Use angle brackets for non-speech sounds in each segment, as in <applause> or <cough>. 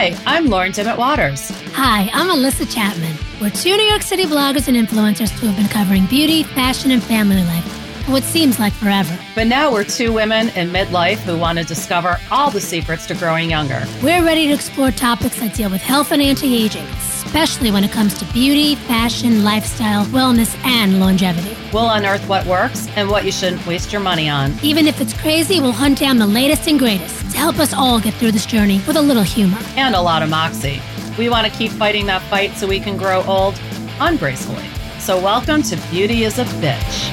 Hi, I'm Lauren Dimet Waters. Hi, I'm Melissa Chapman. We're two New York City bloggers and influencers who have been covering beauty, fashion, and family life for what seems like forever. But now we're two women in midlife who want to discover all the secrets to growing younger. We're ready to explore topics that deal with health and anti aging, especially when it comes to beauty, fashion, lifestyle, wellness, and longevity. We'll unearth what works and what you shouldn't waste your money on. Even if it's crazy, we'll hunt down the latest and greatest to help us all get through this journey with a little humor. And a lot of moxie. We want to keep fighting that fight so we can grow old ungracefully. So, welcome to Beauty is a Bitch.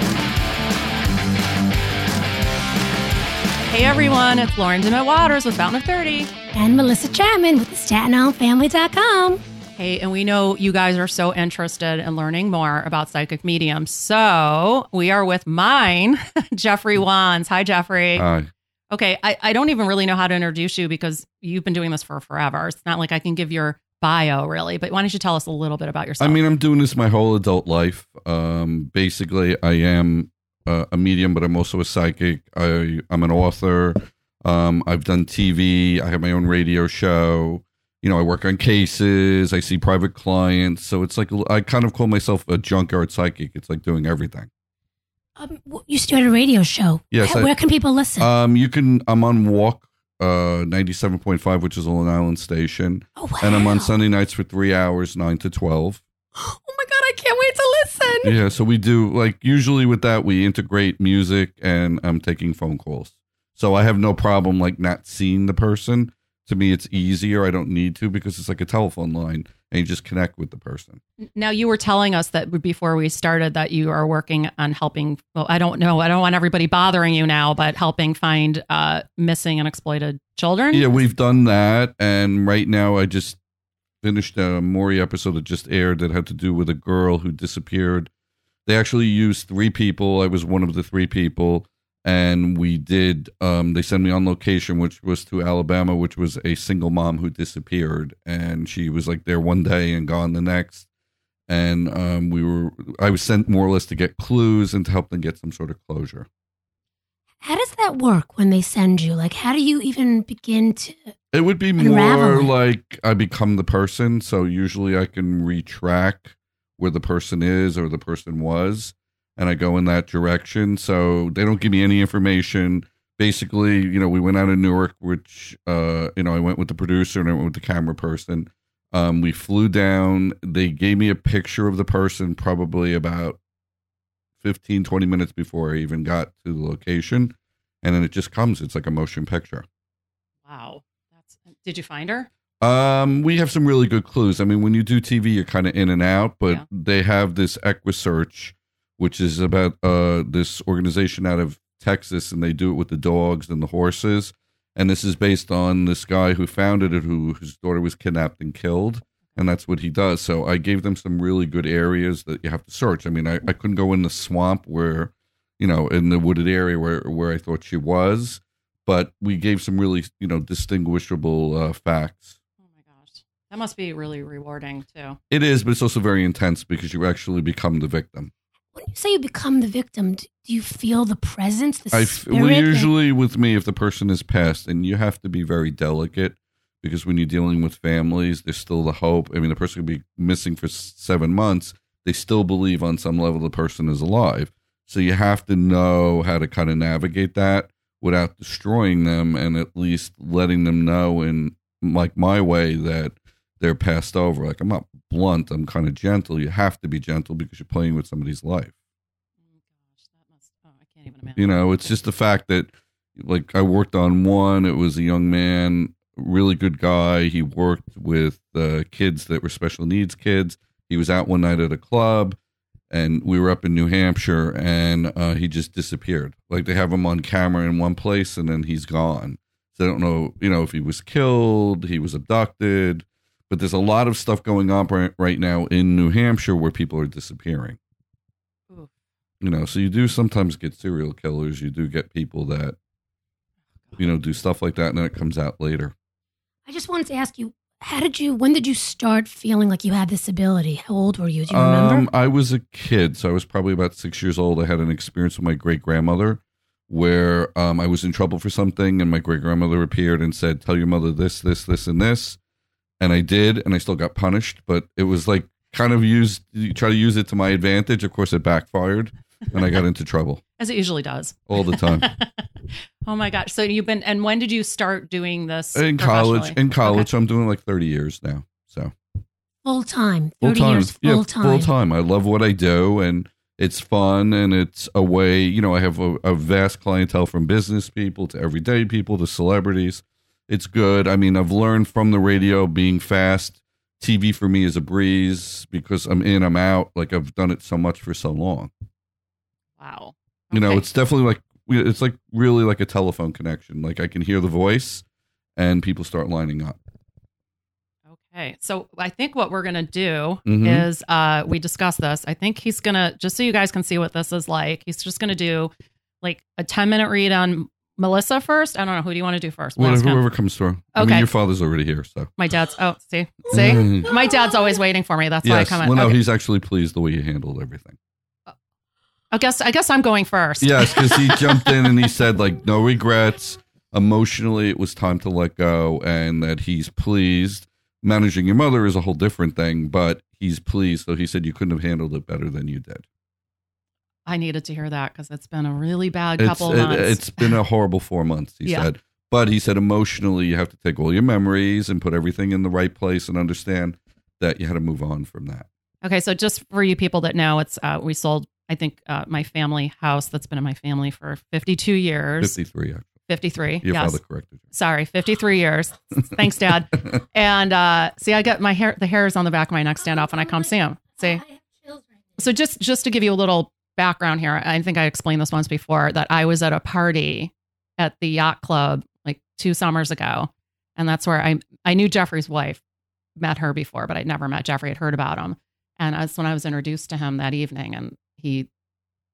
Hey everyone, it's Lauren Dimet Waters with Fountain of 30. And Melissa Chapman with the StatenIslandFamily.com. Hey, and we know you guys are so interested in learning more about psychic mediums. So we are with mine, <laughs> Jeffrey Wands. Hi, Jeffrey. Hi. Okay, I, I don't even really know how to introduce you because you've been doing this for forever. It's not like I can give your bio really, but why don't you tell us a little bit about yourself? I mean, I'm doing this my whole adult life. Um, basically, I am uh, a medium, but I'm also a psychic. I, I'm an author. Um, I've done TV. I have my own radio show. You know, I work on cases. I see private clients. So it's like I kind of call myself a junkyard psychic. It's like doing everything. Um, you started a radio show. Yes, Where, I- where can people listen? Um, you can. I'm on Walk, uh, 97.5, which is a Long Island station, oh, wow. and I'm on Sunday nights for three hours, nine to twelve. <gasps> Oh my God, I can't wait to listen. Yeah, so we do like usually with that we integrate music and I'm taking phone calls. So I have no problem like not seeing the person. To me it's easier. I don't need to because it's like a telephone line and you just connect with the person. now you were telling us that before we started that you are working on helping. Well, I don't know. I don't want everybody bothering you now, but helping find uh, missing and exploited children. Yeah, we've done that and right now I just finished a Maury episode that just aired that had to do with a girl who disappeared. They actually used three people. I was one of the three people and we did um, they sent me on location which was to alabama which was a single mom who disappeared. And she was like there one day and gone the next. And um, we were i was sent more or less to get clues and to help them get some sort of closure. How does that work when they send you? Like, how do you even begin to? it would be more like i become the person. So usually i can retrack where the person is or the person was and i go in that direction so they don't give me any information basically, you know, we went out of Newark, which, uh, you know, I went with the producer and I went with the camera person. Um, we flew down. They gave me a picture of the person probably about 15, 20 minutes before I even got to the location. And then it just comes. It's like a motion picture. Wow. That's. Did you find her? Um, we have some really good clues. I mean, when you do TV, you're kind of in and out, but Yeah. they have this EquuSearch, which is about uh this organization out of Texas, and they do it with the dogs and the horses. And this is based on this guy who founded it, who whose daughter was kidnapped and killed, and that's what he does. So I gave them some really good areas that you have to search. I mean, I, I couldn't go in the swamp where, you know, in the wooded area where where I thought she was, but we gave some really you know distinguishable uh, facts. Oh my gosh. That must be really rewarding too. It is, but it's also very intense because you actually become the victim. When you say you become the victim, do you feel the presence, the I f- well, usually with me, if the person is passed, and you have to be very delicate because when you're dealing with families, there's still the hope. I mean, the person could be missing for seven months. They still believe on some level the person is alive. So you have to know how to kind of navigate that without destroying them and at least letting them know in like my way that they're passed over. Like I'm not blunt, I'm kind of gentle. You have to be gentle because you're playing with somebody's life. Gosh, that must. I can't even imagine. You know, it's just the fact that, like, I worked on one. It was a young man, really good guy. He worked with uh, kids that were special needs kids. He was out one night at a club, and we were up in New Hampshire, and uh, he just disappeared. Like they have him on camera in one place, and then he's gone. So I don't know, you know, if he was killed, he was abducted. But there's a lot of stuff going on right, right now in New Hampshire where people are disappearing Oof. you know so you do sometimes get serial killers you do get people that you know do stuff like that and then it comes out later I just wanted to ask you, how did you? When did you start feeling like you had this ability? How old were you? Do you remember? um i was a kid so i was probably about six years old i had an experience with my great grandmother where um, i was in trouble for something and my great grandmother appeared and said tell your mother this this this and this and I did, and I still got punished, but it was like kind of used, you try to use it to my advantage. Of course, it backfired, and I got into trouble <laughs> As it usually does. all the time. <laughs> oh my gosh. So you've been, and when did you start doing this? in college, in college, I'm doing like 30 years now. So Full time. full time, years yeah, full time. full time. I love what I do, and it's fun, and it's a way. You know, I have a, a vast clientele from business people to everyday people to celebrities. It's good. I mean, I've learned from the radio being fast. TV for me is a breeze because I'm in, I'm out. Like I've done it so much for so long. Wow. You know, it's definitely like it's like really like a telephone connection. Like I can hear the voice, and people start lining up. Okay. So I think what we're going to do Mhm. is uh we discuss this. I think he's going to just so you guys can see what this is like. He's just going to do like a 10 minute read on Melissa first. I don't know who do you want to do first? We'll whoever comes through. I Okay. mean, your father's already here, so. My dad's Oh, see. <laughs> See? Mm. My dad's always waiting for me. That's why I yes. come in. Well, no, Okay. he's actually pleased the way you handled everything. I guess I guess I'm going first. Yes, because he <laughs> jumped in and he said like no regrets. Emotionally, it was time to let go, and that he's pleased. Managing your mother is a whole different thing, but he's pleased. So he said you couldn't have handled it better than you did. I needed to hear that because it's been a really bad It's couple of it, months. it's been a horrible four months. He Yeah. said, but he said emotionally you have to take all your memories and put everything in the right place and understand that you had to move on from that. Okay, so just for you people that know, it's uh, we sold. I think uh, my family house that's been in my family for 52 years. Fifty three. 53. Your yes. father corrected you. Sorry, 53 years. Thanks, Dad. <laughs> And uh, see, I got my hair, the hairs on the back of my neck stand up when I come see him. See, I have chills right now. so just just to give you a little background here, I think I explained this once before that I was at a party at the yacht club like two summers ago, and that's where I I knew Jeffrey's wife, met her before, but I'd never met Jeffrey. I'd heard about him, and that's when I was introduced to him that evening, and he.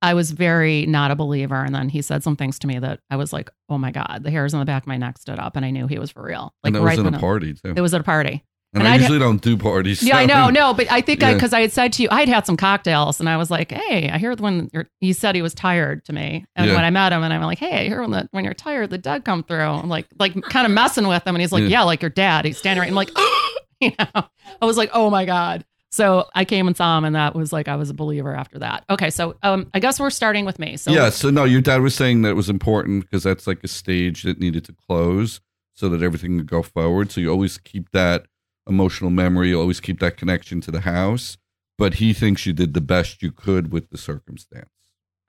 I was very not a believer, and then he said some things to me that I was like, "Oh my god!" The hairs on the back of my neck stood up, and I knew he was for real. Like and that was in when a party too. It was at a party. And and I I'd- usually don't do parties. Yeah, I know, no, but I think I because I had said to you, I'd had some cocktails, and I was like, "Hey, I hear when you're." He said he was tired to me, and Yeah. when I met him, and I'm like, "Hey, I hear when the, when you're tired, the dad come through." I'm like, like kind of messing with him, and he's like, Yeah. "Yeah, like your dad." He's standing right. I'm like, <laughs> you know, I was like, "Oh my god." So I came and saw him, and that was like I was a believer after that. Okay, so um, I guess we're starting with me. So yeah, so no, your dad was saying that it was important because that's like a stage that needed to close so that everything could go forward. So you always keep that emotional memory, you always keep that connection to the house. But he thinks you did the best you could with the circumstance.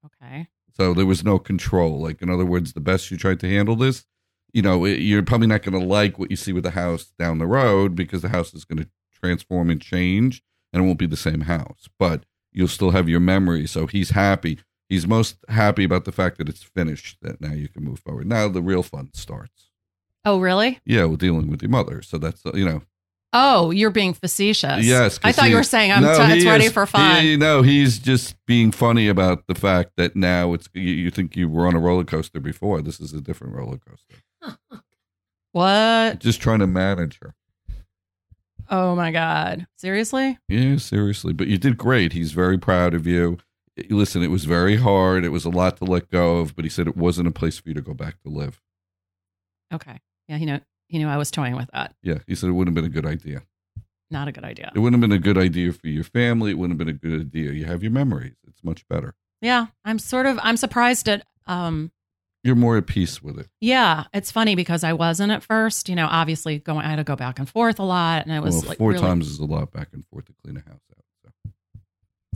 okay, So there was no control. Like, in other words, the best you tried to handle this, you know, you're probably not going to like what you see with the house down the road because the house is going to transform and change and it won't be the same house. But you'll still have your memory. So he's happy. He's most happy about the fact that it's finished, that now you can move forward. Now the real fun starts. oh really? Yeah, we're dealing with your mother. So that's, you know, Oh, you're being facetious. Yes, I thought he- you were saying I'm. No, t- it's ready is- for fun. He, no, he's just being funny about the fact that now it's you, you think you were on a roller coaster before. This is a different roller coaster. <laughs> what? Just trying to manage her. Oh my god! Seriously? Yeah, seriously. But you did great. He's very proud of you. Listen, it was very hard. It was a lot to let go of, but he said it wasn't a place for you to go back to live. Okay. Yeah, he knew he knew I was toying with that. Yeah, he said it wouldn't have been a good idea. Not a good idea. It wouldn't have been a good idea for your family. It wouldn't have been a good idea. You have your memories. It's much better. Yeah, I'm sort of I'm surprised at um You're more at peace with it. yeah, it's funny because I wasn't at first, you know, obviously going I had to go back and forth a lot and it was well, like four really, times is a lot back and forth to clean a house out. So.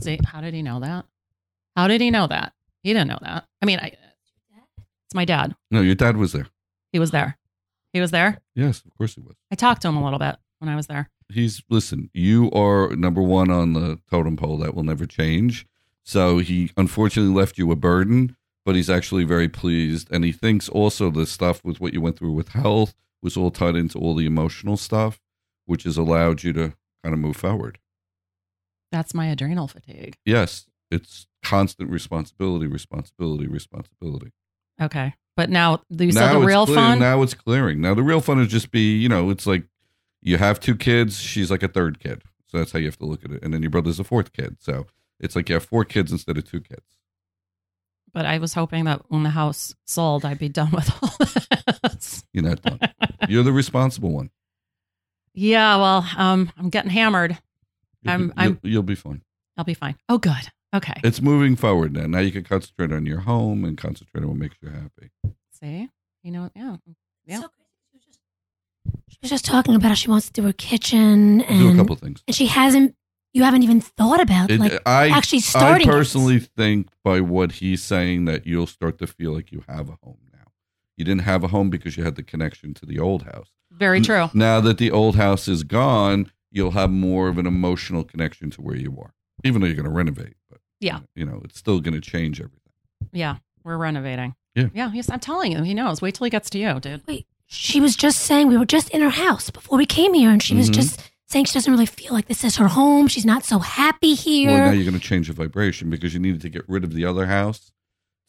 See, how did he know that? How did he know that? He didn't know that. I mean, I it's my dad. No, your dad was there. He was there. He was there. Yes, of course he was. I talked to him a little bit when I was there. He's listen. You are number one on the totem pole. That will never change. So he unfortunately left you a burden, but he's actually very pleased, and he thinks also the stuff with what you went through with health was all tied into all the emotional stuff, which has allowed you to kind of move forward. That's my adrenal fatigue. Yes, it's constant responsibility, responsibility, responsibility. Okay. But now you said now the real clear- fun. Now it's clearing. Now the real fun is just be, you know, it's like you have two kids. She's like a third kid, so that's how you have to look at it. And then your brother's a fourth kid, so it's like you have four kids instead of two kids. but I was hoping that when the house sold, I'd be done with all <laughs> this. You're not done. You're the responsible one. Yeah, well, um, I'm getting hammered. You'll, I'm- be, I'm- you'll, you'll be fine. I'll be fine. Oh, good. Okay. It's moving forward now. Now you can concentrate on your home and concentrate on what makes you happy. See, you know, yeah, Yeah. So. She was just- She was just talking about how she wants to do her kitchen and Do a couple things. and she hasn't. You haven't even thought about It- like I actually I starting. it. personally think by what he's saying that you'll start to feel like you have a home now. You didn't have a home because you had the connection to the old house. very N- true. Now that the old house is gone, you'll have more of an emotional connection to where you are, even though you're going to renovate. But Yeah. you know, it's still going to change everything. Yeah, we're renovating. Yeah. yeah. He's, I'm telling you, he knows. Wait till he gets to you, dude. Wait, she was just saying we were just in her house before we came here, and she was Mhm. just saying she doesn't really feel like this is her home. She's not so happy here. Well, now you're going to change the vibration because you needed to get rid of the other house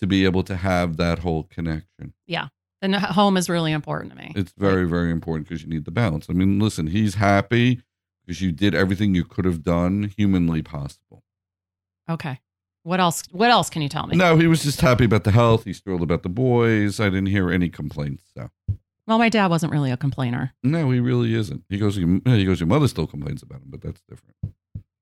to be able to have that whole connection. Yeah. And the home is really important to me. It's very, very important because you need the balance. I mean, listen, he's happy because you did everything you could have done humanly possible. Okay. What else? What else can you tell me? No, he was just happy about the health. He's thrilled about the boys. I didn't hear any complaints. So Well, my dad wasn't really a complainer. no, he really isn't. He goes, he goes, your mother still complains about him, but that's different.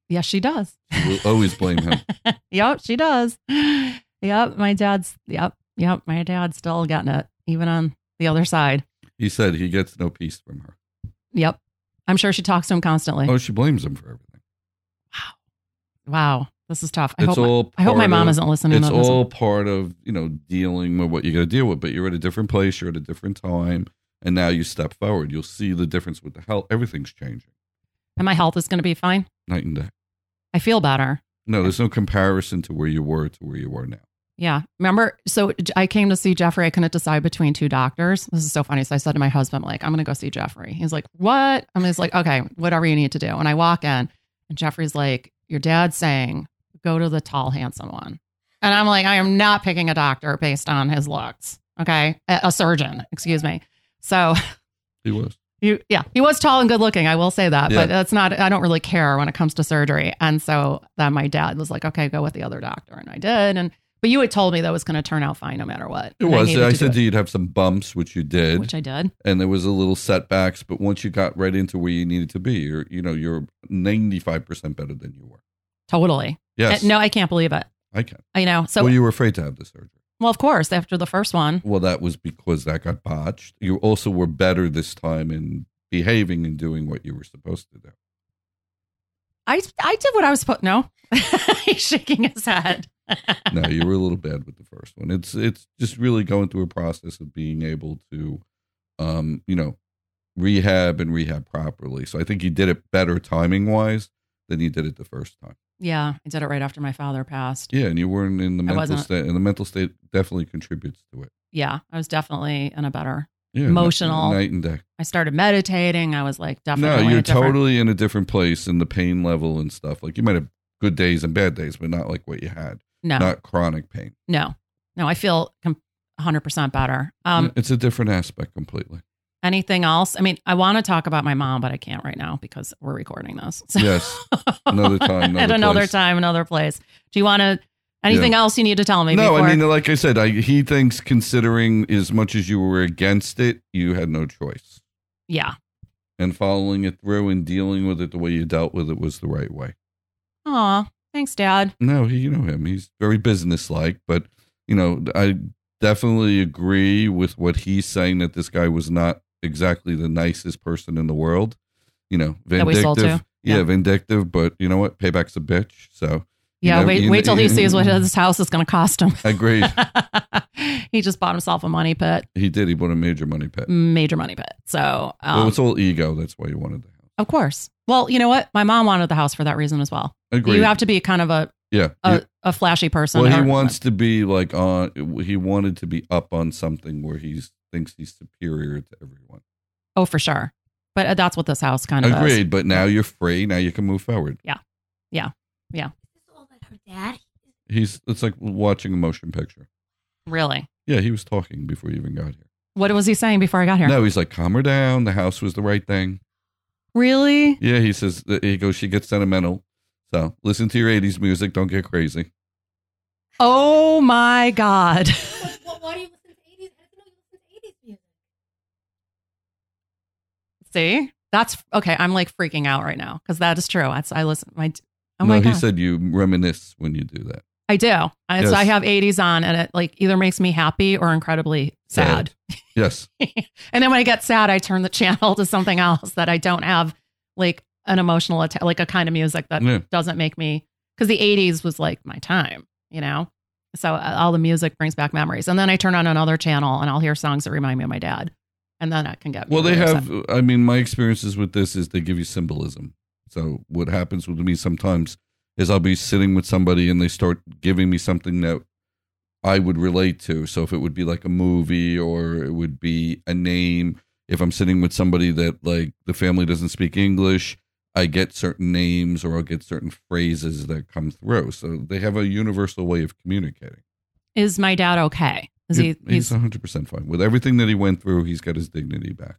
Yes, she does. We'll always blame him. <laughs> yep, she does. Yep, my dad's. Yep, yep, my dad's still getting it, even on the other side. He said he gets no peace from her. Yep, I'm sure she talks to him constantly. Oh, she blames him for everything. Wow, wow, this is tough. I It's hope. My, all. I hope my mom of- isn't listening. It's to this. all part of you know dealing with what you got to deal with. But you're at a different place. You're at a different time, and now you step forward. You'll see the difference with the health. Everything's changing and my health is going to be fine. night and day. I feel better. No, there's no comparison to where you were to where you are now. Yeah. Remember, so I came to see Jeffrey. I couldn't decide between two doctors. This is so funny. So I said to my husband, like, I'm going to go see Jeffrey. He's like, what? I'm just like, okay, whatever you need to do. And I walk in and Jeffrey's like, your dad's saying, go to the tall, handsome one. And I'm like, I am not picking a doctor based on his looks. Okay. A, a surgeon, excuse me. So He was. <laughs> you, yeah, he was tall and good looking. I will say that, Yeah. but that's not, I don't really care when it comes to surgery. And so then my dad was like, okay, go with the other doctor. And I did. And, but you had told me that was going to turn out fine no matter what. It was. needed I, said do you'd have some bumps, which you did, which I did. and there was a little setbacks. But once you got right into where you needed to be, you're you know you're 95 percent better than you were. Totally. Yes. Uh, no, I can't believe it. I can. I know. So, well, well, you were afraid to have the surgery. Well, of course, after the first one, Well, that was because that got botched. You also were better this time in behaving and doing what you were supposed to do. I, I did what I was supposed. No, <laughs> he's shaking his head. <laughs> no, you were a little bad with the first one. It's it's just really going through a process of being able to, um, you know, rehab and rehab properly. So I think you did it better timing wise than you did it the first time. Yeah, I did it right after my father passed. Yeah, and you weren't in the I mental wasn't. state, and the mental state definitely contributes to it. Yeah, I was definitely in a better. Yeah, Emotional. night and day. I started meditating. I was like definitely. No, in a you're different- totally in a different place in the pain level and stuff. Like you might have good days and bad days, but not like what you had. no, Not chronic pain. no, no. I feel com- 100% better. Um, it's a different aspect completely. Anything else? I mean, I want to talk about my mom, but I can't right now because we're recording this. So- <laughs> Yes. Another time, At another another place. time, another place. Do you want to? Anything else you need to tell me? no, before? I mean, like I said, I, he thinks considering as much as you were against it, you had no choice. yeah. And following it through and dealing with it the way you dealt with it was the right way. Aw, thanks, Dad. No, he, you know him. He's very businesslike, but you know, I definitely agree with what he's saying that this guy was not exactly the nicest person in the world. You know, That we sold vindictive. Yeah, Yeah. vindictive, but you know what? Payback's a bitch. So Yeah, know, wait, you wait till he sees what <laughs> his house is going to cost him. agreed. <laughs> he just bought himself a money pit, he did. He bought a major money pit. major money pit. So, um, well, it's all ego. That's why you wanted the house. of course. Well, you know what? My mom wanted the house for that reason as well. Agreed. You have to be kind of a yeah. a, yeah. a flashy person. Well, he wants to be like on. He wanted to be up on something where he thinks he's superior to everyone. Oh, for sure. But uh, that's what this house kind of is. Agreed. But now you're free. Now you can move forward. Yeah. Yeah. Yeah. All that her dad? He's. It's like watching a motion picture. Really. Yeah, he was talking before you even got here. What was he saying before I got here? No, he's like, calm her down. The house was the right thing. Really? Yeah, he says. He goes. She gets sentimental. So listen to your '80s music. Don't get crazy. Oh my God. Why, why do you listen to 80s? I didn't know you listen to 80s music. See? That's okay. I'm like freaking out right now because that is true. That's I listen. My oh no, my he god, said you reminisce when you do that. I do. I, Yes. so I have 80s on, and it like either makes me happy or incredibly sad. Yes. <laughs> and then when I get sad, I turn the <laughs> channel to something else that I don't have like an emotional atta- like a kind of music that Yeah. doesn't make me because the 80s was like my time, you know. So uh, all the music brings back memories, and then I turn on another channel and I'll hear songs that remind me of my dad, and then I can get Well, they have. upset. I mean, my experiences with this is they give you symbolism. So what happens with me sometimes is I'll be sitting with somebody and they start giving me something that I would relate to. So if it would be like a movie or it would be a name, if I'm sitting with somebody that like the family doesn't speak English, I get certain names or I'll get certain phrases that come through. So they have a universal way of communicating. Is my dad okay? Is he? he's He's 100% fine. With everything that he went through, he's got his dignity back.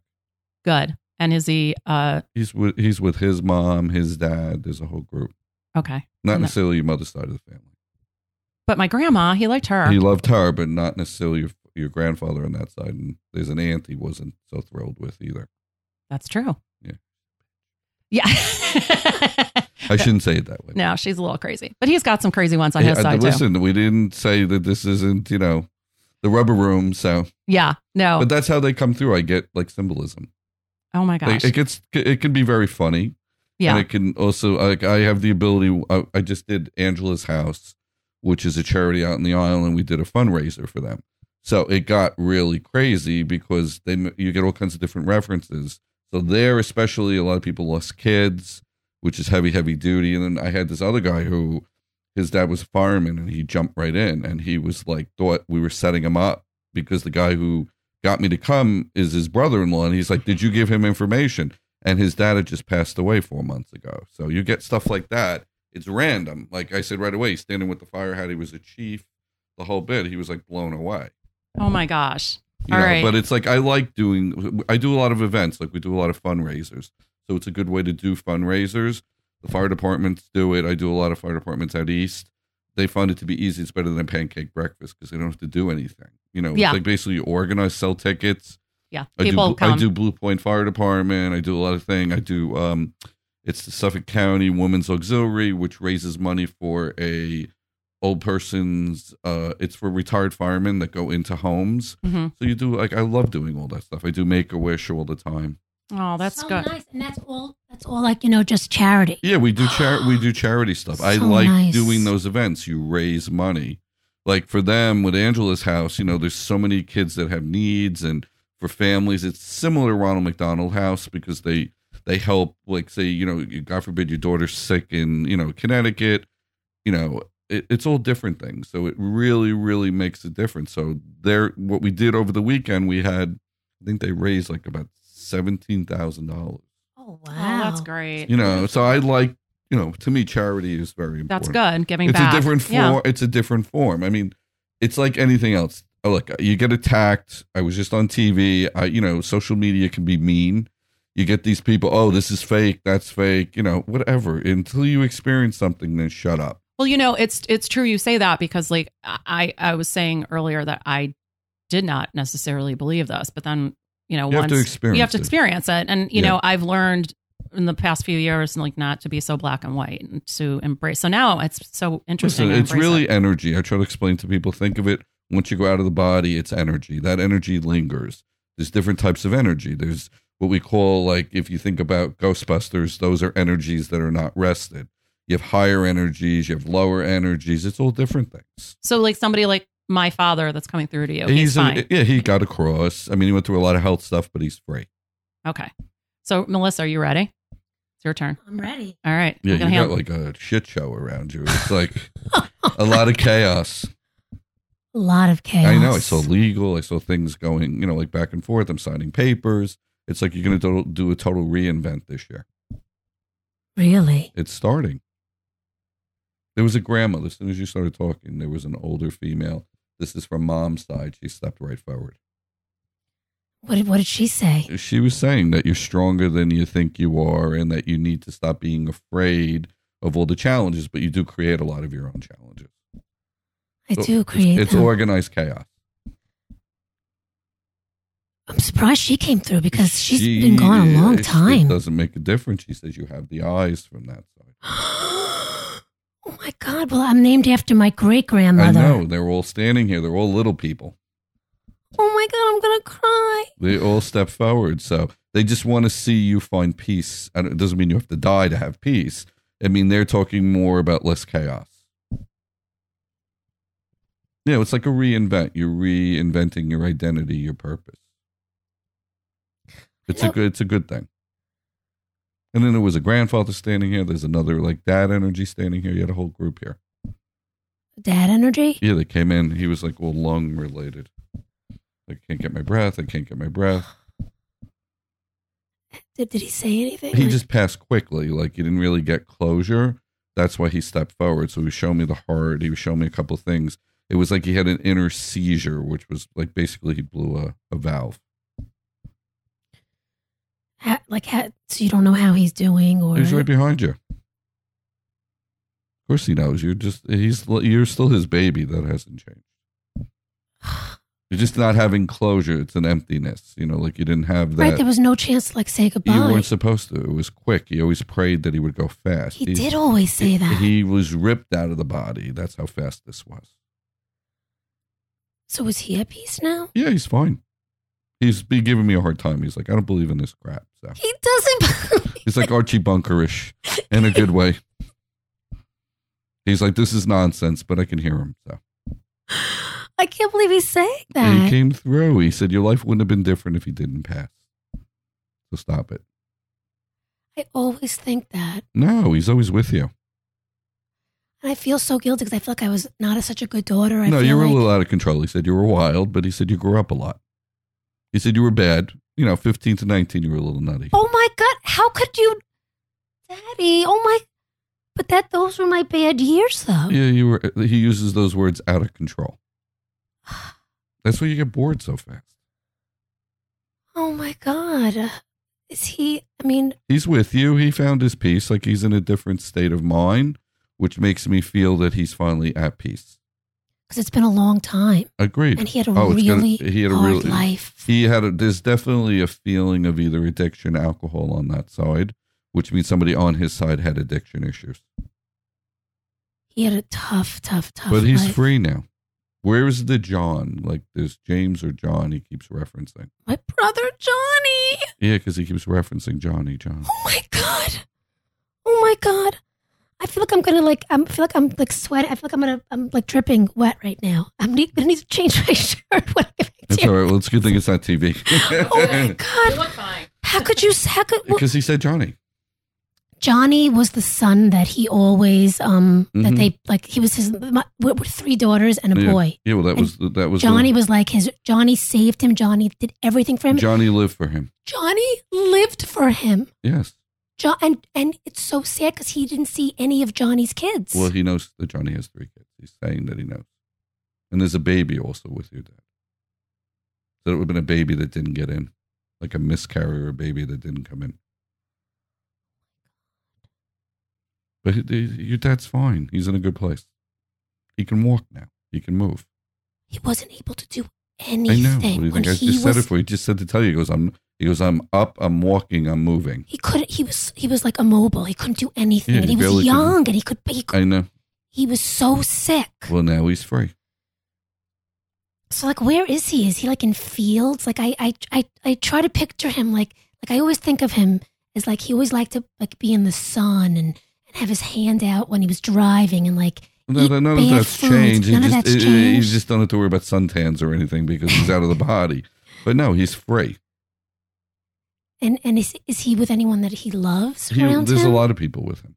good, and is he? uh He's with he's with his mom, his dad. There's a whole group. Okay, Not No. necessarily your mother's side of the family. but my grandma, he liked her. He loved her, but not necessarily your, your grandfather on that side. And there's an aunt he wasn't so thrilled with either. That's true. Yeah. Yeah. <laughs> I shouldn't say it that way. no, she's a little crazy, but he's got some crazy ones on Yeah, his side too. listen, we didn't say that this isn't, you know, the rubber room. So, Yeah. No. but that's how they come through. I get like symbolism. oh my Like, gosh. it gets, it can be very funny. yeah. And it can also like I have the ability. I, I just did Angela's house, which is a charity out in the island. And we did a fundraiser for them, so it got really crazy because they you get all kinds of different references. So there, especially, a lot of people lost kids, which is heavy, heavy duty. And then I had this other guy who his dad was a fireman, and he jumped right in, and he was like thought we were setting him up because the guy who got me to come is his brother-in-law, and he's like, "Did you give him information?" and his dad had just passed away four months ago. So you get stuff like that. It's random. Like I said right away, he's standing with the fire hat. He was a chief, the whole bit. He was like blown away. oh my gosh. You All know, right. But it's like I like doing. I do a lot of events. Like we do a lot of fundraisers. So it's a good way to do fundraisers. The fire departments do it. I do a lot of fire departments out east. They find it to be easy. It's better than a pancake breakfast because they don't have to do anything. You know, Yeah. it's like basically you organize, sell tickets. Yeah. I do, People come. I do Blue Point Fire Department. I do a lot of things. I do um, it's the Suffolk County Women's Auxiliary, which raises money for a old person's. Uh, it's for retired firemen that go into homes. Mhm. So you do like I love doing all that stuff. I do Make a Wish all the time. Oh, that's so good. nice, and that's all. That's all like you know, just charity. Yeah, we do char- we do <gasps> charity stuff. I like nice. doing those events. You raise money. Like for them with Angela's house, you know, there's so many kids that have needs and for families it's similar to Ronald McDonald House because they they help like say, you know, God forbid your daughter's sick in, you know, Connecticut, you know, it, it's all different things. So it really, really makes a difference. So there what we did over the weekend, we had I think they raised like about seventeen thousand dollars. Oh, oh wow, Oh, that's great. You know, so I like, you know, to me, charity is very important. That's good. Giving It's back. a different form. Yeah. It's a different form. I mean, it's like anything else. Oh, look, you get attacked. I was just on TV. I, you know, social media can be mean. You get these people. Oh, this is fake. That's fake. You know, whatever. Until you experience something, then shut up. Well, you know, it's it's true you say that because like I I was saying earlier that I did not necessarily believe this, but then you know You have once to experience you have to it. experience it, and you Yeah. know I've learned in the past few years like not to be so black and white and to embrace. So now it's so interesting. Listen, it's really it. energy. I try to explain to people. Think of it. Once you go out of the body, it's energy. That energy lingers. There's different types of energy. There's what we call like if you think about Ghostbusters, those are energies that are not rested. You have higher energies. You have lower energies. It's all different things. so like somebody like my father that's coming through to you. He's, a- fine. yeah, he got across. I mean, he went through a lot of health stuff, but he's free. okay. So Melissa, are you ready? It's your turn. I'm ready. All right. Yeah, I'm you gonna got hand- like a shit show around you. It's like a lot of chaos. <laughs> A lot of chaos. I know. I saw legal. I saw things going, you know, like back and forth. I'm signing papers. It's like you're going to do, do a total reinvent this year. Really? It's starting. There was a grandmother. As soon as you started talking, there was an older female. This is from mom's side. She stepped right forward. What did, what did she say? She was saying that you're stronger than you think you are and that you need to stop being afraid of all the challenges, but you do create a lot of your own challenges. I So do it's- create It's, them. organized chaos. I'm surprised she came through because she's She- been gone a long time. It doesn't make a difference. She says you have the eyes from that side. <gasps> <gasps> <gasps> oh my God. Well, I'm named after my great grandmother. I know. They're all standing here. They're all little people. Oh my God. I'm going to cry. They all step forward. So they just want to see you find peace. And it doesn't mean you have to die to have peace. I mean, they're talking more about less chaos. Yeah, it's like a reinvent. You're reinventing your identity, your purpose. It's a good. It's a good thing. And then there was a grandfather standing here. There's another like dad energy standing here. You had a whole group here. Dad energy? Yeah, they came in. He was like, well, lung related. I can't get my breath. I can't get my breath. Did, did he say anything? He Like- just passed quickly. Like he didn't really get closure. That's why he stepped forward. So he was showing me the heart. He was showing me a couple of things. It was like he had an inner seizure, which was like basically he blew a, a valve. Ha- like, ha- so you don't know how he's doing or. He's right behind you. Of course he knows. You're just he's you're still his baby. That hasn't changed. <sighs> You're just not having closure. It's an emptiness. You know, like you didn't have that. Right. There was no chance to like say goodbye. you weren't supposed to. It was quick. He always prayed that he would go fast. he did always say that. He was ripped out of the body. That's how fast this was. so is he at peace now? Yeah, he's fine. He's been giving me a hard time. He's like, I don't believe in this crap. So He doesn't. he's like Archie Bunkerish in a good way. He's like, this is nonsense, but I can hear him. So I can't believe he's saying that. he came through. He said, your life wouldn't have been different if he didn't pass. So stop it. I always think that. No, he's always with you. And I feel so guilty because I feel like I was not a, such a good daughter. I no, you were like, a little out of control. He said you were wild, but he said you grew up a lot. He said you were bad. You know, 15 to 19, you were a little nutty. Oh my God. How could you. Daddy. Oh my. But that those were my bad years though. Yeah, you were. He uses those words out of control. <sighs> That's why you get bored so fast. Oh my God. Is he. I mean, He's with you. He found his peace. Like he's in a different state of mind, which makes me feel that he's finally at peace. Because it's been a long time. Agreed. And he had a Oh, it's gonna- really he had a hard really- life. He had. A, there's definitely a feeling of either addiction, alcohol on that side, which means somebody on his side had addiction issues. He had a tough, tough, tough but he's life. free now. Where is the John? Like there's James or John. He keeps referencing. My brother Johnny. Yeah, because he keeps referencing Johnny John. Oh my god. Oh my god. I feel like I'm gonna like I'm- I feel like I'm like sweating. I feel like I'm gonna I'm like dripping wet right now. I'm need, gonna need to change <laughs> my shirt when I get back That's to all right. Well, it's a good thing it's not TV. <laughs> Oh my <laughs> god. fine. How could you how could well, because he said Johnny. Johnny was the son that he always um that Mhm. they like he was his my, with with three daughters and a Yeah. boy. Yeah, well, that was that was the- Johnny was like his Johnny saved him. Johnny did everything for him. Johnny lived for him. Johnny lived for him. Yes. John and and it's so sad because he didn't see any of Johnny's kids. Well, he knows that Johnny has three kids. He's saying that he knows. And there's a baby also with your dad. So it would have been a baby that didn't get in, like a miscarrier, a baby that didn't come in. But he- he- your dad's fine. He's in a good place. He can walk now. He can move. he wasn't able to do anything. I know. What do you think? I he just said it for you. He just said to tell you. He goes, I'm. He goes, I'm up. I'm walking. I'm moving. he couldn't. He was. He was like immobile. He couldn't do anything, Yeah, and he he was barely could- young, and he could. He, could, I know. he was so sick. Well, now he's free. So like, where is he? Is he like in fields? Like I, I, I, I try to picture him like, like I always think of him as like he always liked to like be in the sun and, and have his hand out when he was driving and like No, eat no, none of bad that's foods. changed. He None of just, that's he- changed. He's just don't have to worry about suntans or anything because he's out of the body. But no, he's free. And and is is he with anyone that he loves He, around there's him? a lot of people with him.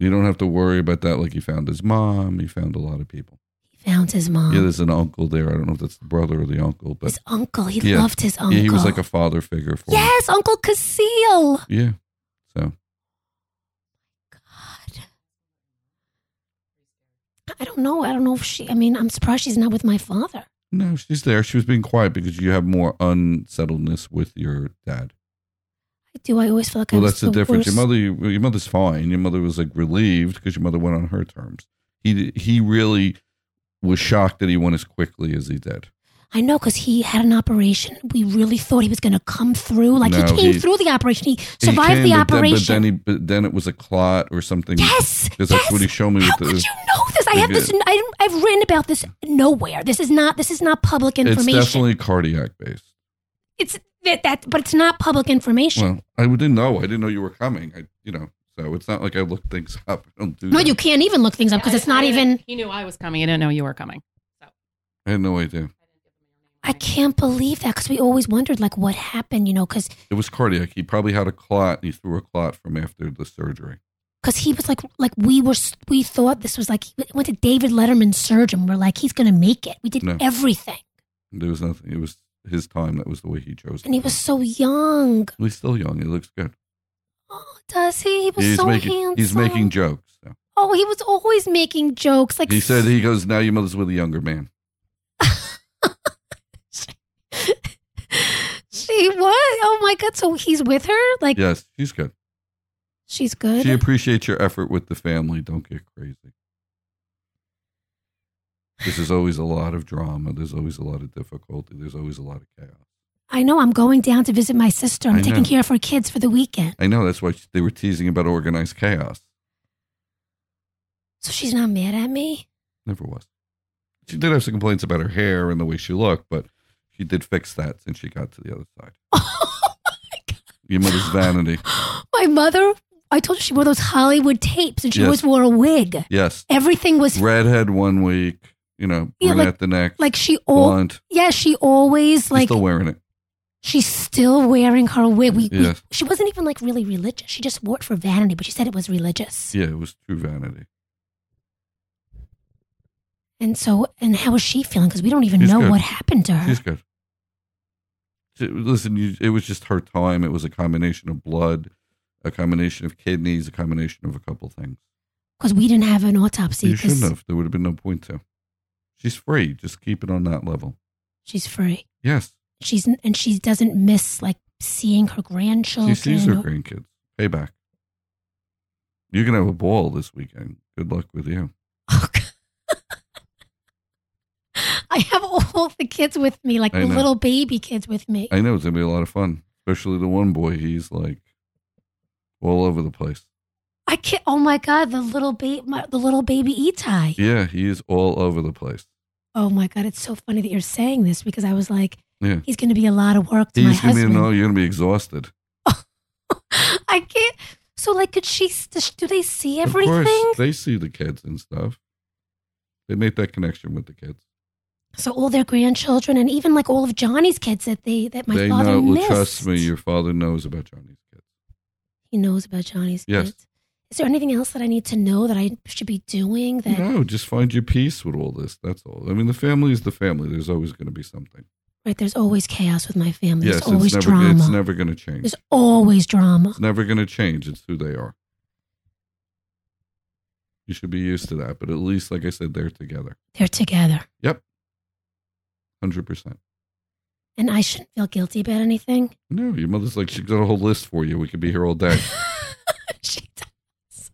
You don't have to worry about that. Like he found his mom. He found a lot of people. He found his mom. Yeah, there's an uncle there. I don't know if that's the brother or the uncle, but his uncle. He Yeah. loved his uncle. yeah, he was like a father figure for him. yes, Uncle Casile. Yeah. So God. I don't know. I don't know if she. I mean, I'm surprised she's not with my father. No, she's there. She was being quiet because you have more unsettledness with your dad. I do. I always feel like Well, was that's the difference. Your mother, your mother's fine. Your mother was like relieved because your mother went on her terms. He he really was shocked that he went as quickly as he did. I know because he had an operation. We really thought he was going to come through. Like No, he came he- through the operation. He He survived came, the but then- operation. but then, he, but then it was a clot or something. yes, because that's yes. what he showed me. How with could the, you know this? I have this. I, I've written about this nowhere. This is not. This is not public information. it's information. definitely cardiac based. It's that, that, but it's not public information. Well, I didn't know. I didn't know you were coming. I, you know, so it's not like I look things <laughs> up. I don't do no, that. you can't even look things up because I- it's not I didn't- even. He knew I was coming. He didn't know you were coming. I had no idea. I can't believe that because we always wondered like what happened. You know, because It was cardiac. He probably had a clot. and He threw a clot from after the surgery. because he was like like we were we thought this was like he went to David Letterman's surgeon. We're like he's gonna make it. We did No. everything, There was nothing. It was his time. That was the way he chose. and he was so young. He's still young. He looks good. Oh, does he? He was He's so making. handsome. He's making jokes. So. Oh, he was always making jokes. Like He said he goes now. Your mother's with a younger man. What? Oh my god! So he's with her? Like Yes, she's good. she's good. She appreciates your effort with the family. Don't get crazy. This is always a lot of drama. There's always a lot of difficulty. There's always a lot of chaos. I know. I'm going down to visit my sister. I'm I taking know. care of her kids for the weekend. I know that's why they were teasing about organized chaos. So she's not mad at me. Never was. She did have some complaints about her hair and the way she looked, but she did fix that since she got to the other side. <laughs> Oh Your mother's vanity. my mother. I told you she wore those Hollywood tapes, and she Yes. always wore a wig. Yes. Everything was Redhead one week, you know, Yeah, brunette like- the next. like she all. blonde. Yeah, she always She's like still wearing it. she's still wearing her wig. We, we- Yes. she wasn't even like really religious. She just wore it for vanity, but she said it was religious. Yeah, it was true vanity. And so, and how is she feeling? Because we don't even She's know good. what happened to her. She's good. She- Listen, you, it was just her time. It was a combination of blood, a combination of kidneys, a combination of a couple things. Because we didn't have an autopsy. you shouldn't have. There would have been no point to. She's free. Just keep it on that level. she's free. Yes, She's and she doesn't miss like seeing her grandchildren. she sees her or- grandkids. Payback. You're gonna have a ball this weekend. Good luck with you. <laughs> Oh, God. I have all the kids with me, like I the know. little baby kids with me. I know it's gonna be a lot of fun, especially the one boy. He's like all over the place. I can't. Oh my god, the little baby, the little baby Itai. Yeah, he is all over the place. Oh my god, it's so funny that you're saying this because I was like, Yeah, he's to be a lot of work to he's gonna be. No, oh, you're gonna be exhausted. <laughs> I can't. So like, could she? Do they see everything? Of course, they see the kids and stuff. They make that connection with the kids. So all their grandchildren and even like all of Johnny's kids that they that my they father know, missed. Well, trust me, your father knows about Johnny's kids. He knows about Johnny's yes. kids. Is there anything else that I need to know that I should be doing? That no, just find your peace with all this. That's all. I mean, the family is the family. There's always going to be something. Right. There's always chaos with my family. Yes, there's always it's never, drama. It's never going to change. There's always drama. It's never going to change. It's who they are. You should be used to that. But at least, like I said, they're together. They're together. Yep. 100%. And I shouldn't feel guilty about anything? No, your mother's like, she's got a whole list for you. We could be here all day. <laughs> she does.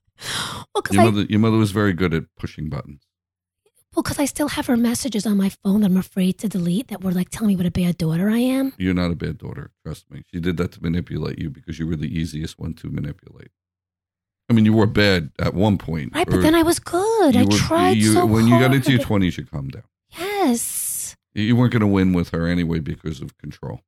Well, your, mother, your mother was very good at pushing buttons. Well, because I still have her messages on my phone that I'm afraid to delete that were like telling me what a bad daughter I am. You're not a bad daughter. Trust me. She did that to manipulate you because you were the easiest one to manipulate. I mean, you were bad at one point. Right, but then I was good. I were, tried you, so When hard. you got into your 20s, you calmed down. Yes you weren't going to win with her anyway because of control.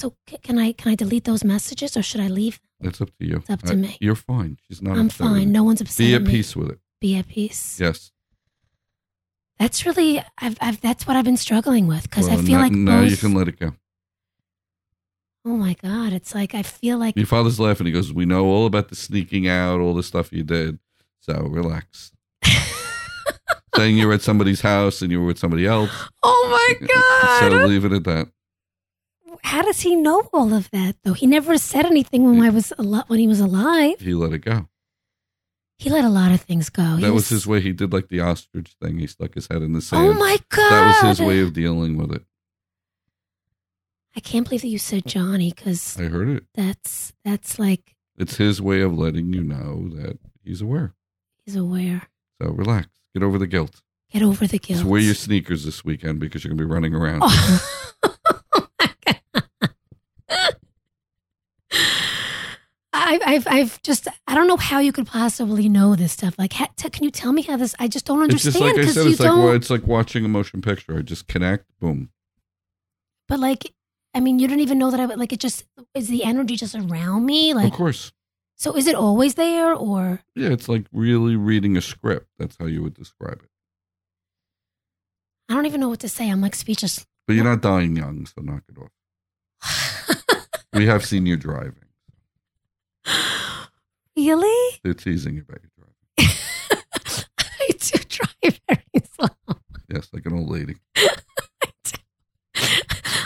So c- can I can I delete those messages or should I leave? It's up to you. It's up to I- me. You're fine. She's not I'm fine. No one's upset. Be at me. peace with it. Be at peace. Yes. That's really I've, I've that's what I've been struggling with because I feel now, like now you can let it go. oh my god, it's like I feel like Your father's laughing. He goes, "We know all about the sneaking out, all the stuff you did. So relax." <laughs> Saying you were at somebody's house and you were with somebody else. oh my <laughs> god. So leave it at that. How does he know all of that though? He never said anything when I was al- when he was alive. He let it go. He let a lot of things go. He that was his way. He did like the ostrich thing. He stuck his head in the oh sand. Oh my god. That was his way of dealing with it. I can't believe that you said Johnny because I heard it. that's that's like It's his way of letting you know that he's aware. he's aware. So relax. Get over the guilt. get over the guilt. So wear your sneakers this weekend because you're gonna be running around. Oh. <laughs> I've, I've, I've just, I don't know how you could possibly know this stuff. Like, ha, t- can you tell me how this? I just don't it's understand just like I said. It's like well, it's like watching a motion picture. I just connect. Boom. but like, I mean, you don't even know that I would like it. Just is the energy just around me? Like, of course. So is it always there or? Yeah, it's like really reading a script. That's how you would describe it. I don't even know what to say. I'm like speechless. But you're not dying young, so knock it off. <laughs> We have seen you driving. really? They're teasing you about your driving. <laughs> I do drive very slow. Yes, like an old lady. <laughs>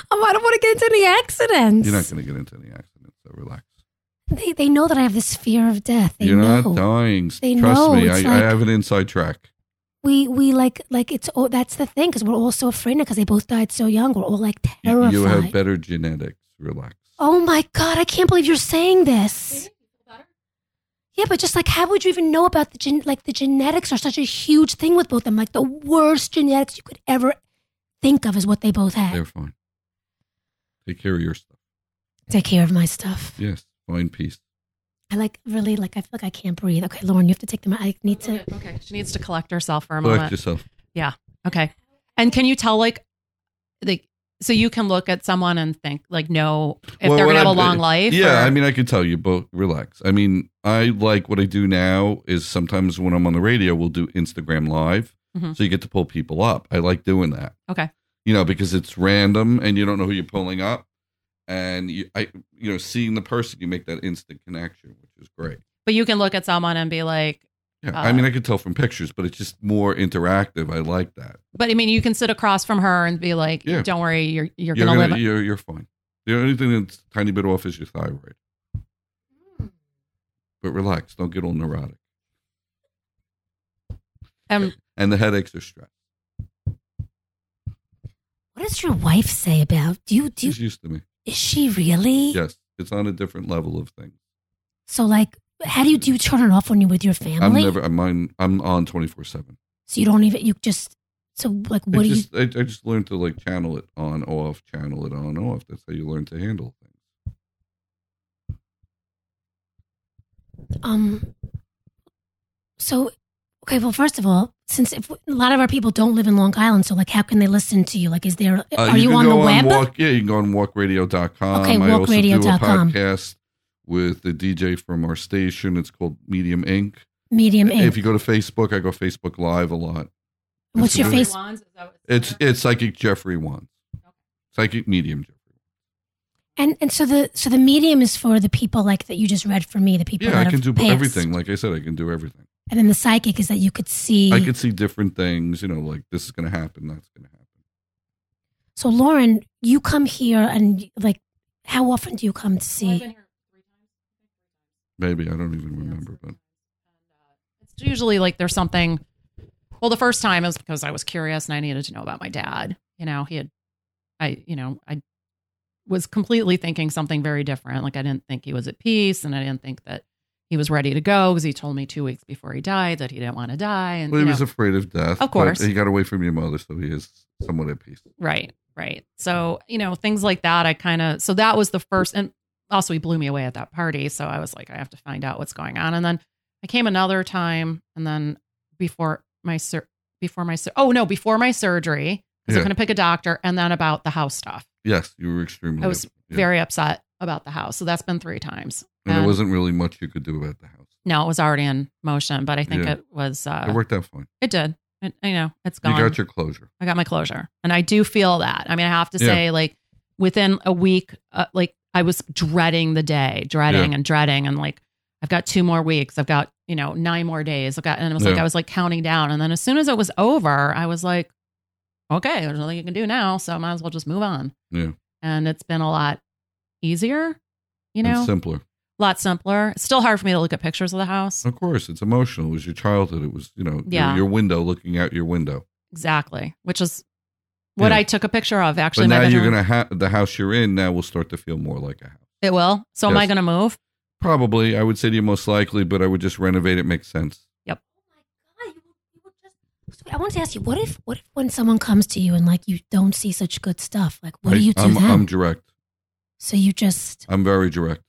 Oh, I don't want to get into any accidents. You're not going to get into any accidents, so relax. They they know that I have this fear of death. They you're know. not dying. They Trust know. me, I, It's I have an inside track. we we like like it's oh that's the thing because we're all so afraid now because they both died so young. We're all like terrified. you have better genetics. Relax. oh my god! I can't believe you're saying this. Yeah, but just like, how would you even know about the gen- like the genetics are such a huge thing with both of them? Like the worst genetics you could ever think of is what they both had. They're fine. Take care of your stuff. Take care of my stuff. Yes, find peace. I like really like I feel like I can't breathe. Okay, Lauren, you have to take them. out. I need to. Okay, she needs to collect herself for a Collect moment. yourself. Yeah. Okay. And can you tell like like so you can look at someone and think like no if Well, they're gonna have a I- long life? Yeah, or- I mean, I could tell you, but relax. I mean, I like what I do now is sometimes when I'm on the radio, we'll do Instagram live, Mhm. so you get to pull people up. I like doing that. Okay. You know, because it's random and you don't know who you're pulling up, and you, I, you know, seeing the person, you make that instant connection, which is great. but you can look at someone and be like Yeah, Uh, I mean, I could tell from pictures, but it's just more interactive. I like that. but I mean you can sit across from her and be like, Yeah. Don't worry, you're you're, You're, gonna, gonna, live you're, you're fine. The only thing that's a tiny bit off is your thyroid. But relax, don't get all neurotic. um, And the headaches are stress. What does your wife say about? Do you do? You, She's used to me. Is she really? Yes, it's on a different level of things. So like, how do you do? You turn it off when you're with your family? I'm never. I'm on. I'm on twenty four seven. So you don't even. You just. So like, what do you? I, I just learned to like channel it on off, channel it on off. That's how you learn to handle things. Um. So, okay. Well, first of all, since if, a lot of our people don't live in Long Island, so like, how can they listen to you? Like, is there? Uh, are you, can on the go web? walk, yeah, you can go on walkradio.com. Okay, I also do a podcast with the DJ from our station. It's called Medium Inc. Medium Inc. If you go to Facebook, I go Facebook Live a lot. What's your It's- face? It's it's psychic Jeffrey Wands. Psychic medium Jeffrey. And and so the so the medium is for the people like that you just read for me, the people Yeah, that I can do passed. everything. Like I said, I can do everything. And then the psychic is that you could see. I could see different things. You know, like this is going to happen. That's going to happen. so Lauren, you come here and like, how often do you come to see? Maybe I don't even remember, but uh, It's usually like there's something. Well, the first time it was because I was curious and I needed to know about my dad. You know, he had, I, you know, I was completely thinking something very different. Like I didn't think he was at peace, and I didn't think that he was ready to go because he told me two weeks before he died that he didn't want to die. And well, he you was afraid of death. Of course. but he got away from your mother, so he is somewhat at peace. right, right. So you know, things like that. I kind of so that was the first, and also he blew me away at that party. So I was like, I have to find out what's going on. And then I came another time, and then before my sur- before my sur- oh no, before my surgery, because Yeah. I'm going to pick a doctor, and then about the house stuff. Yes, you were extremely. I was yeah. very upset about the house. So that's been three times. and there wasn't really much you could do about the house. No, it was already in motion, but I think Yeah. it was. Uh, it Uh, worked out fine. it did. It, you know, it's gone. You got your closure. I got my closure, and I do feel that. I mean, I have to Yeah. say, like within a week, uh, like I was dreading the day, dreading and dreading, and like I've got two more weeks. I've got you know nine more days. I've got, and it was like I was like counting down, and then as soon as it was over, I was like, okay, there's nothing you can do now, so I might as well just move on. Yeah. And it's been a lot easier, you and know, a simpler. lot simpler. It's still hard for me to look at pictures of the house. Of course, it's emotional. It was your childhood. It was, you know, your- Yeah. your, window looking out your window. Exactly, which is what Yeah. I took a picture of. Actually, but now you're gonna have the house you're in. Now will start to feel more like a house. It will. So am I going to move? Probably, I would say to you most likely, but I would just renovate it. Makes sense. Yep, Oh my god! I want to ask you, what if what if when someone comes to you and like you don't see such good stuff, like what I, do you do I'm, then? I'm direct. So you just I'm very direct.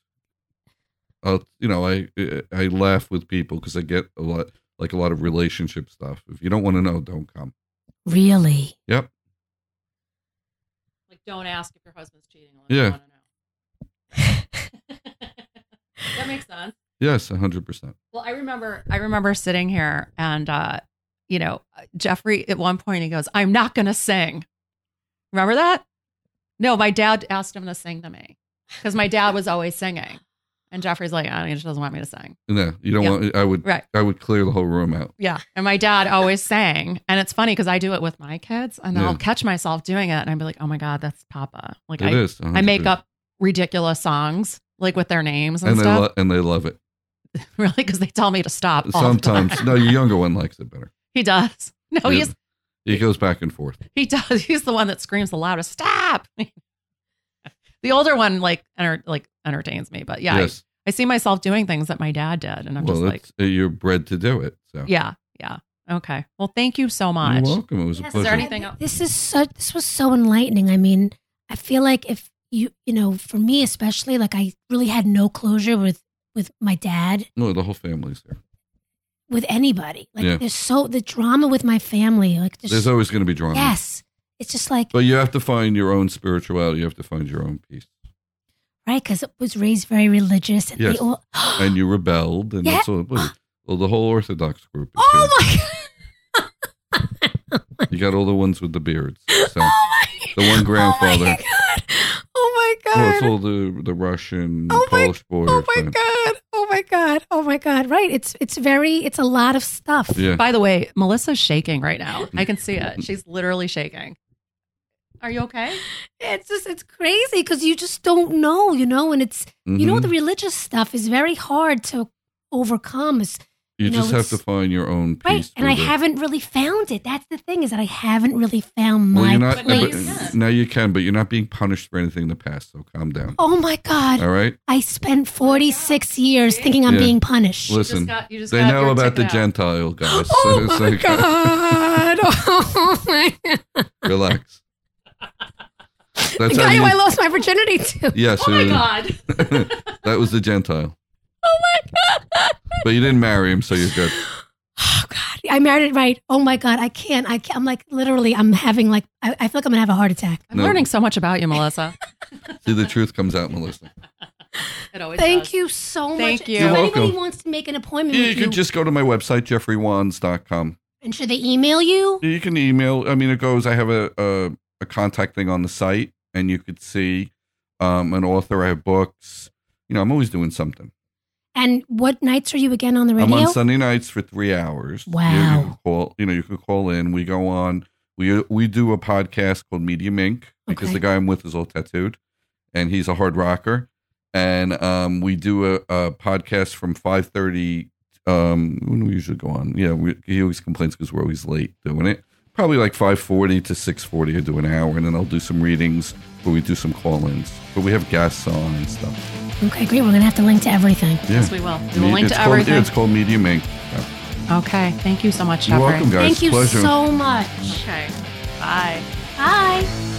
Uh, you know, I I laugh with people because I get a lot like a lot of relationship stuff. If you don't want to know, don't come. really Yep. Like, don't ask if your husband's cheating. unless Yeah. You want to know. <laughs> that makes sense. Yes, hundred percent. Well, I remember I remember sitting here and uh, you know, Jeffrey at one point he goes, I'm not gonna sing. Remember that? No, my dad asked him to sing to me. Because my dad was always singing. And Jeffrey's like, oh, he just doesn't want me to sing. No, you don't Yeah. want. I would. Right. I would clear the whole room out. Yeah. And my dad always sang. And it's funny because I do it with my kids and Yeah. I'll catch myself doing it and I'd be like, oh my God, that's Papa. Like It I, is. I make up ridiculous songs like with their names and, and they stuff. lo- and they love it. <laughs> really? Because they tell me to stop. all the time. Sometimes, no, your <laughs> younger one likes it better. He does. No, Yeah. he's He goes back and forth. He does. <laughs> He's the one that screams the loudest. Stop. <laughs> the older one like enter, like entertains me, but yeah, I- yes. I, see myself doing things that my dad did, and I'm well, just like, uh, you're bred to do it. So yeah, yeah, okay. Well, thank you so much. you're welcome. It was a pleasure. Is there anything else? This is such. This was so enlightening. I mean, I feel like if you, you know, for me especially, like I really had no closure with with my dad, no, the whole family's there. With anybody. Like Yeah. there's so the drama with my family. Like just, There's always going to be drama. yes, it's just like But you have to find your own spirituality. You have to find your own peace. right because it was raised very religious. And Yes. they all, <gasps> And you rebelled, and Yeah. that's all. Well, the whole Orthodox group. Is oh my here. <laughs> You got all the ones with the beards. So, Oh my, The one grandfather. Oh my god! Oh my god! well, it's all the the Russian, Oh my- Polish boys. oh my god! Oh my god! Oh my god! Right? It's it's very it's a lot of stuff. Yeah. By the way, Melissa's shaking right now. I can see it. She's literally shaking. Are you okay? It's just it's crazy because you just don't know, you know, and it's you know Mhm. the religious stuff is very hard to overcome. Is you you know, just have to find your own peace. right, and I with haven't really found it. That's the thing is that I haven't really found Well, my you're not. But now but- you can. now you can, but you're not being punished for anything in the past. So calm down. Oh my god! All right. I spent forty six years thinking I'm Yeah. being punished. You just Listen, got- you just they got know about the out. Gentile guys. Oh <laughs> It's my like, god! <laughs> Oh my god! Relax. The That's guy who you. I lost my virginity to. yes. Oh my uh, god! <laughs> that was the Gentile. Oh my god! But you didn't marry him, so you're good. Oh god! I married it right. Oh my god! I can't. I can't. I'm like literally. I'm having like. I, I feel like I'm gonna have a heart attack. I'm No. learning so much about you, Melissa. <laughs> See, the truth comes out, Melissa. It always Thank does. you so much. Thank you. If You're anybody welcome. wants to make an appointment You with can you, just go to my website, jeffreywands.com. and should they email you? You can email. I mean, it goes. I have a a, a contact thing on the site, and you could see um, an author. I have books. You know, I'm always doing something. And what nights are you again on the radio? I'm on Sunday nights for three hours. You- You, Wow. can call. You know, you can call in. We go on. We we do a podcast called Medium Inc. because Okay. the guy I'm with is all tattooed, and he's a hard rocker. And um, we do a, a podcast from five thirty. Um, when we usually go on? Yeah, we, he always complains because we're always late doing it. Probably like five forty to six forty. I do an hour, and then I'll do some readings where we do some call-ins. But we have guests on and stuff. Okay, great. We're gonna have to link to everything. Yeah, Yes, we will. We will Me- link it's to called, everything. Yeah, it's called Medium Inc. Yeah. okay. Thank you so much, You're Jeffrey. welcome, guys. Thank you Pleasure. so much. Okay. Bye. Bye.